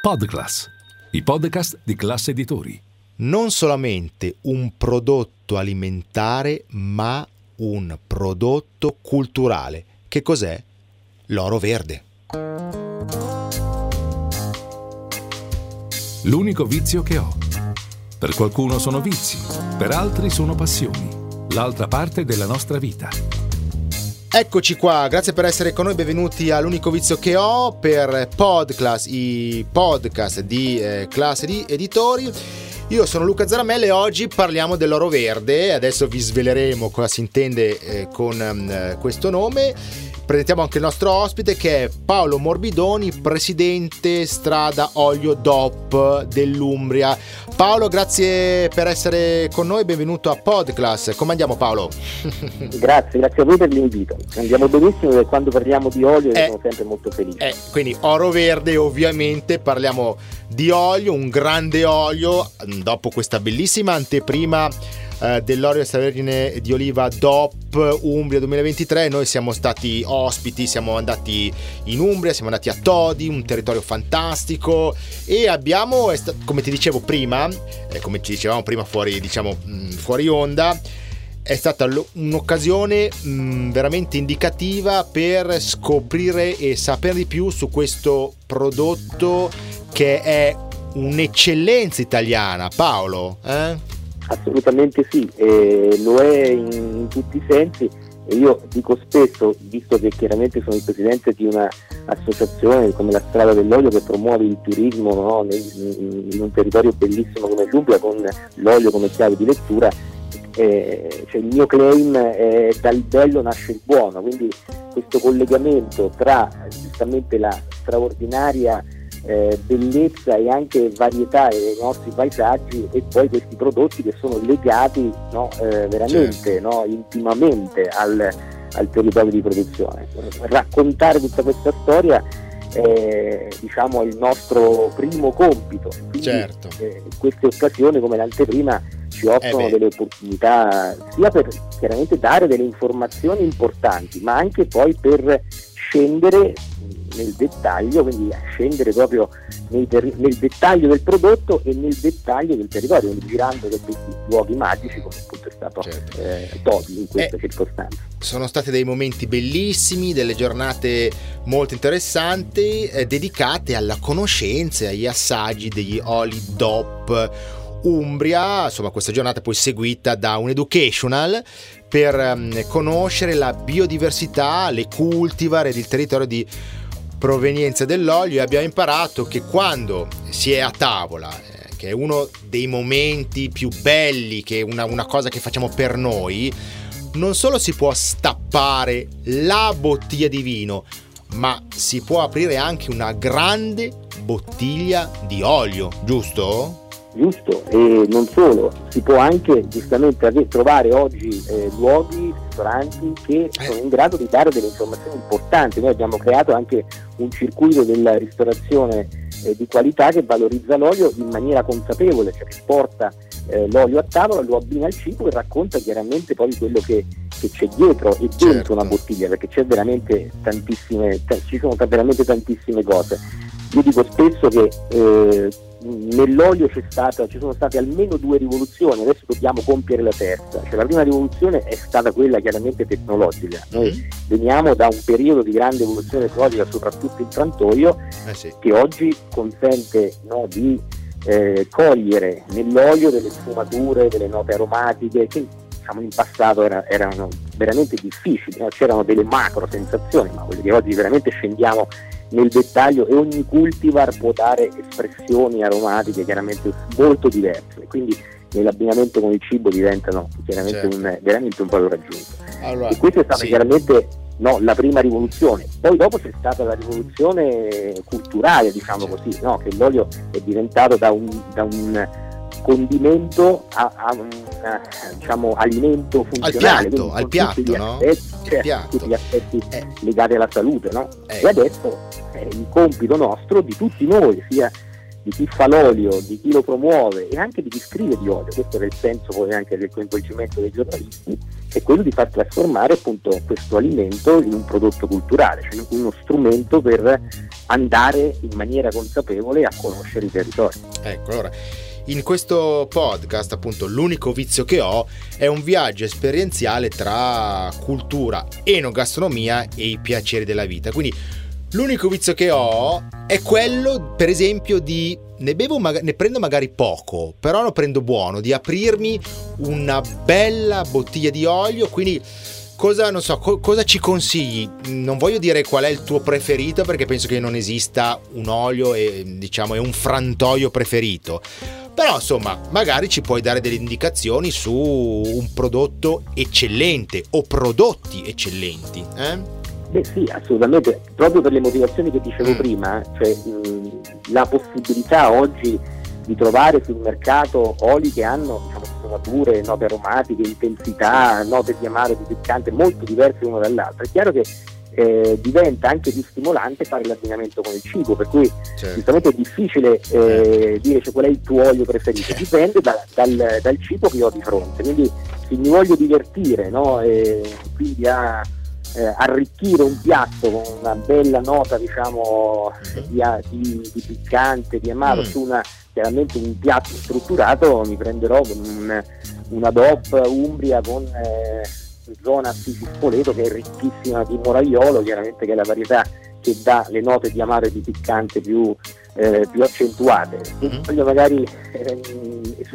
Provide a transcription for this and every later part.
Podclass, i podcast di classe editori. Non solamente un prodotto alimentare, ma un prodotto culturale. Che cos'è? L'oro verde. L'unico vizio che ho. Per qualcuno sono vizi, per altri sono passioni. L'altra parte della nostra vita. Eccoci qua, grazie per essere con noi, benvenuti all'unico vizio che ho per Podclass, i podcast di eh, classe di editori. Io sono Luca Zaramella e oggi parliamo dell'oro verde, adesso vi sveleremo cosa si intende eh, con eh, questo nome presentiamo anche il nostro ospite che è Paolo Morbidoni, presidente strada olio DOP dell'Umbria. Paolo, grazie per essere con noi, benvenuto a Podclass. Come andiamo Paolo? grazie, grazie a voi per l'invito. Andiamo benissimo e quando parliamo di olio eh, sono sempre molto felice. Eh, quindi oro verde ovviamente, parliamo di olio, un grande olio, dopo questa bellissima anteprima eh, dell'olio extravergine di oliva DOP Umbria 2023. Noi siamo stati ospiti, siamo andati in Umbria, siamo andati a Todi, un territorio fantastico e abbiamo, come ti dicevo prima, eh, come ci dicevamo prima fuori, diciamo, mm, fuori onda, è stata un'occasione mh, veramente indicativa per scoprire e sapere di più su questo prodotto che è un'eccellenza italiana. Paolo, eh? Assolutamente sì, eh, lo è in, in, tutti i sensi io dico spesso, visto che chiaramente sono il presidente di un'associazione come la Strada dell'Olio che promuove il turismo no, in, in, un territorio bellissimo come l'Umbria con l'olio come chiave di lettura, eh, cioè il mio claim è dal bello nasce il buono, quindi questo collegamento tra giustamente la straordinaria eh, bellezza e anche varietà dei nostri paesaggi e poi questi prodotti che sono legati no, eh, veramente, certo. no, intimamente al, al, territorio di produzione. Raccontare tutta questa storia è diciamo, il nostro primo compito. Quindi, certo. eh, queste occasioni come l'anteprima ci offrono eh delle opportunità sia per chiaramente dare delle informazioni importanti, ma anche poi per scendere nel dettaglio, quindi a scendere proprio ter- nel dettaglio del prodotto e nel dettaglio del territorio, quindi girando per questi luoghi magici come appunto è stato certo. eh, Todi in questa eh, circostanza. Sono stati dei momenti bellissimi, delle giornate molto interessanti eh, dedicate alla conoscenza e agli assaggi degli oli DOP Umbria, insomma questa giornata poi seguita da un educational per um, conoscere la biodiversità, le cultivar ed il territorio di provenienza dell'olio e abbiamo imparato che quando si è a tavola, eh, che è uno dei momenti più belli, che è una, una cosa che facciamo per noi, non solo si può stappare la bottiglia di vino, ma si può aprire anche una grande bottiglia di olio, giusto? Giusto? E non solo, si può anche giustamente trovare oggi eh, luoghi, ristoranti che sono in grado di dare delle informazioni importanti. Noi abbiamo creato anche un circuito della ristorazione eh, di qualità che valorizza l'olio in maniera consapevole, cioè che porta eh, l'olio a tavola, lo abbina al cibo e racconta chiaramente poi quello che, che c'è dietro e dentro certo. una bottiglia, perché c'è veramente tantissime, t- ci sono veramente tantissime cose. Io dico spesso che eh, nell'olio stata, ci sono state almeno due rivoluzioni, adesso dobbiamo compiere la terza. Cioè, la prima rivoluzione è stata quella chiaramente tecnologica. Noi mm. veniamo da un periodo di grande evoluzione tecnologica, soprattutto il frantoio, eh sì. che oggi consente no, di eh, cogliere nell'olio delle sfumature, delle note aromatiche che diciamo, in passato era, erano veramente difficili, no? c'erano delle macro sensazioni, ma voglio dire, oggi veramente scendiamo nel dettaglio e ogni cultivar può dare espressioni aromatiche chiaramente molto diverse, quindi nell'abbinamento con il cibo diventano chiaramente certo. un, veramente un valore aggiunto. Allora, e questa è stata sì. chiaramente no, la prima rivoluzione, poi dopo c'è stata la rivoluzione culturale, diciamo certo. così, no? che l'olio è diventato da un, da un condimento a, a un diciamo, alimento funzionale. Al piatto, al piatto, no? Aspetti, cioè, piatto. tutti gli aspetti eh. legati alla salute, no? Eh. E adesso è il compito nostro di tutti noi, sia di chi fa l'olio, di chi lo promuove e anche di chi scrive di olio, questo era il senso poi anche del coinvolgimento dei giornalisti, è quello di far trasformare appunto questo alimento in un prodotto culturale, cioè uno strumento per andare in maniera consapevole a conoscere i territori. Ecco, allora in questo podcast, appunto, l'unico vizio che ho è un viaggio esperienziale tra cultura, enogastronomia e i piaceri della vita. Quindi l'unico vizio che ho è quello, per esempio, di ne, bevo, ne prendo magari poco, però lo prendo buono, di aprirmi una bella bottiglia di olio, quindi cosa, so, co- cosa, ci consigli? Non voglio dire qual è il tuo preferito perché penso che non esista un olio e diciamo è un frantoio preferito. Però insomma, magari ci puoi dare delle indicazioni su un prodotto eccellente o prodotti eccellenti. Eh? Beh sì, assolutamente, proprio per le motivazioni che dicevo mm. prima, cioè mh, la possibilità oggi di trovare sul mercato oli che hanno diciamo, sfumature, note aromatiche, intensità, note di amaro, di piccante molto diverse l'una dall'altra. È chiaro che eh, diventa anche più stimolante fare l'abbinamento con il cibo, per cui certo. giustamente è difficile eh, dire cioè, qual è il tuo olio preferito, dipende da, dal, dal, cibo che ho di fronte, quindi se mi voglio divertire, no? e quindi a eh, arricchire un piatto con una bella nota diciamo di, di, di piccante, di amaro mm. su una, chiaramente un piatto strutturato mi prenderò con un, una DOP Umbria con eh, zona Spoleto che è ricchissima di moraiolo, chiaramente che è la varietà che dà le note di amaro e di piccante più, eh, più accentuate. Se mm-hmm. magari, eh,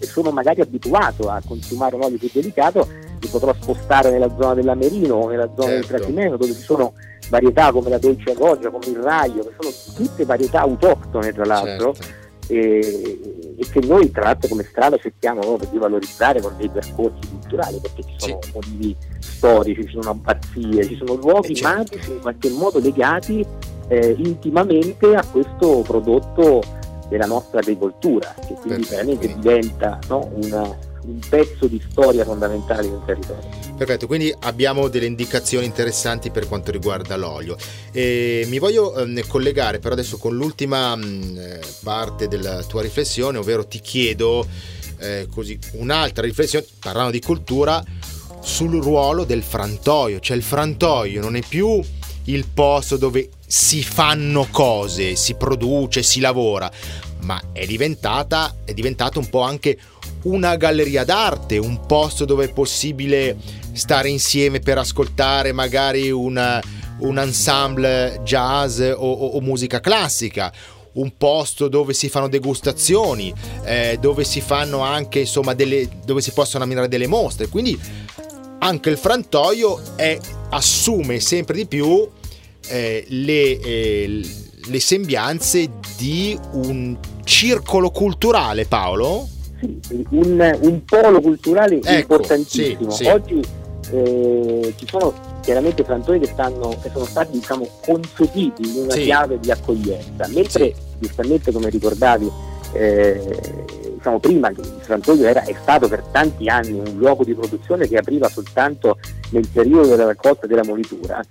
sono magari abituato a consumare un olio più delicato, mi potrò spostare nella zona dell'Amerino o nella zona certo. del Trasimeno dove ci sono varietà come la Dolce Goggia, come il Raio, che sono tutte varietà autoctone tra l'altro. Certo e, e, che noi tra l'altro come strada cerchiamo proprio di valorizzare con dei percorsi culturali perché ci sono sì. motivi storici, ci sono abbazie, ci sono luoghi certo. magici in qualche modo legati eh, intimamente a questo prodotto della nostra agricoltura che quindi Perfetto. veramente diventa no, una, un pezzo di storia fondamentale un territorio. Perfetto, quindi abbiamo delle indicazioni interessanti per quanto riguarda l'olio. E mi voglio eh, collegare però adesso con l'ultima mh, mm, eh, parte della tua riflessione, ovvero ti chiedo eh, così un'altra riflessione, parlando di cultura, sul ruolo del frantoio, cioè il frantoio non è più il posto dove si fanno cose, si produce, si lavora, ma è diventata è diventato un po' anche una galleria d'arte, un posto dove è possibile stare insieme per ascoltare magari una, un ensemble jazz o, o, o, musica classica, un posto dove si fanno degustazioni, eh, dove si fanno anche insomma delle, dove si possono ammirare delle mostre. Quindi anche il frantoio è, assume sempre di più eh, le, eh, le sembianze di un circolo culturale, Paolo? Sì, un, un, polo culturale ecco, importantissimo. Sì, sì. Oggi eh, ci sono chiaramente frantoni che, stanno, che sono stati diciamo, concepiti in una chiave di accoglienza, mentre giustamente come ricordavi eh, diciamo, prima il frantoio era, è stato per tanti anni un luogo di produzione che apriva soltanto nel periodo della raccolta della molitura,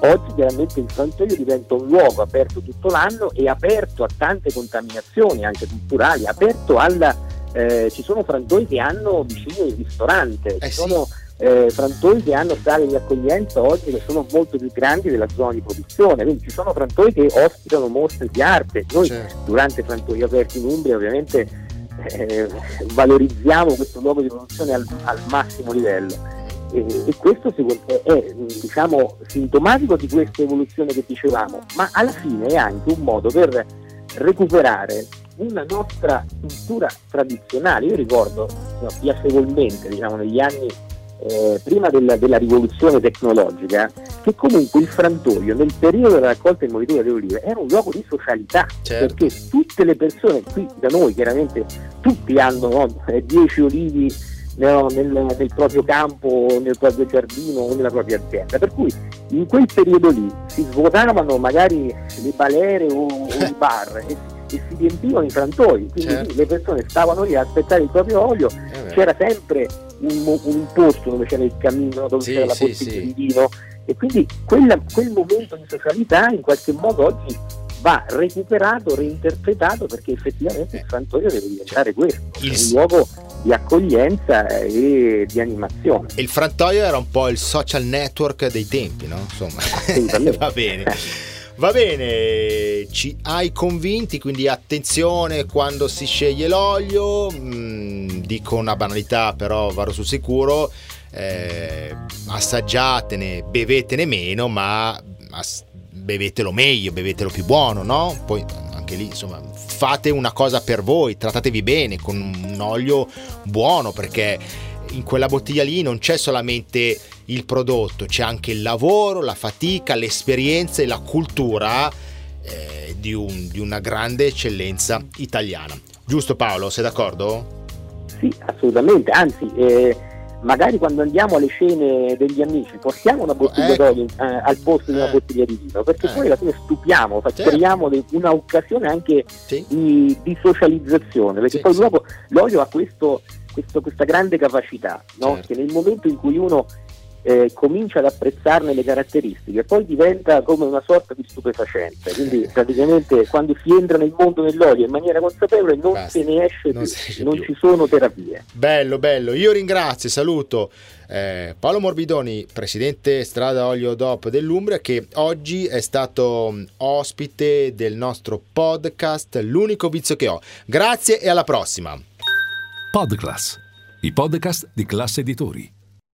oggi chiaramente il frantoio diventa un luogo aperto tutto l'anno e aperto a tante contaminazioni anche culturali, aperto alla eh, ci sono frantoi che hanno vicino il ristorante, eh ci sono eh, frantoi che hanno sale di accoglienza oggi che sono molto più grandi della zona di produzione, quindi ci sono frantoi che ospitano mostre di arte. Noi certo. durante i frantoi aperti in Umbria ovviamente eh, valorizziamo questo luogo di produzione al, al massimo livello. E, e questo è, è diciamo, sintomatico di questa evoluzione che dicevamo, ma alla fine è anche un modo per recuperare una nostra cultura tradizionale. Io ricordo no, piacevolmente, diciamo, negli anni eh, prima della, della, rivoluzione tecnologica, che comunque il frantoio nel periodo della raccolta e molitura delle olive era un luogo di socialità, certo. perché tutte le persone qui da noi, chiaramente tutti hanno no, 10 olivi no, nel, nel, proprio campo, nel proprio giardino o nella propria azienda, per cui in quel periodo lì si svuotavano magari le balere o, o i bar e e si riempivano i frantoi, quindi certo. le persone stavano lì a aspettare il proprio olio, eh c'era sempre un, un, posto dove c'era il cammino, dove sì, c'era la bottiglia sì, di vino. E quindi quella, quel momento di socialità in qualche modo oggi va recuperato, reinterpretato perché effettivamente il frantoio deve diventare questo, il... un luogo di accoglienza e di animazione. Il frantoio era un po' il social network dei tempi, no? Insomma, va bene. Va bene, ci hai convinti, quindi attenzione quando si sceglie l'olio, mm, dico una banalità però vado sul sicuro, eh, assaggiatene, bevetene meno, ma ass- bevetelo meglio, bevetelo più buono, no? Poi anche lì, insomma, fate una cosa per voi, trattatevi bene con un olio buono perché in quella bottiglia lì non c'è solamente il prodotto, c'è anche il lavoro, la fatica, l'esperienza e la cultura eh, di, un, di una grande eccellenza italiana. Giusto Paolo, sei d'accordo? Sì, assolutamente, anzi... Eh magari quando andiamo alle cene degli amici portiamo una bottiglia eh. d'olio eh, al posto di una eh. bottiglia di vino perché eh. poi alla fine stupiamo facciamo certo. un'occasione anche sì. di, di, socializzazione perché sì, poi sì. dopo l'olio ha questo, questo, questa grande capacità no? certo. che nel momento in cui uno eh, comincia ad apprezzarne le caratteristiche, poi diventa come una sorta di stupefacente. Quindi praticamente quando si entra nel mondo dell'olio in maniera consapevole non Basta. se ne esce non più, non più. ci sono terapie. Bello, bello. Io ringrazio e saluto eh, Paolo Morbidoni, presidente Strada Olio DOP dell'Umbria, che oggi è stato mm, ospite del nostro podcast L'unico vizio che ho. Grazie e alla prossima. Podclass, i podcast di classe editori.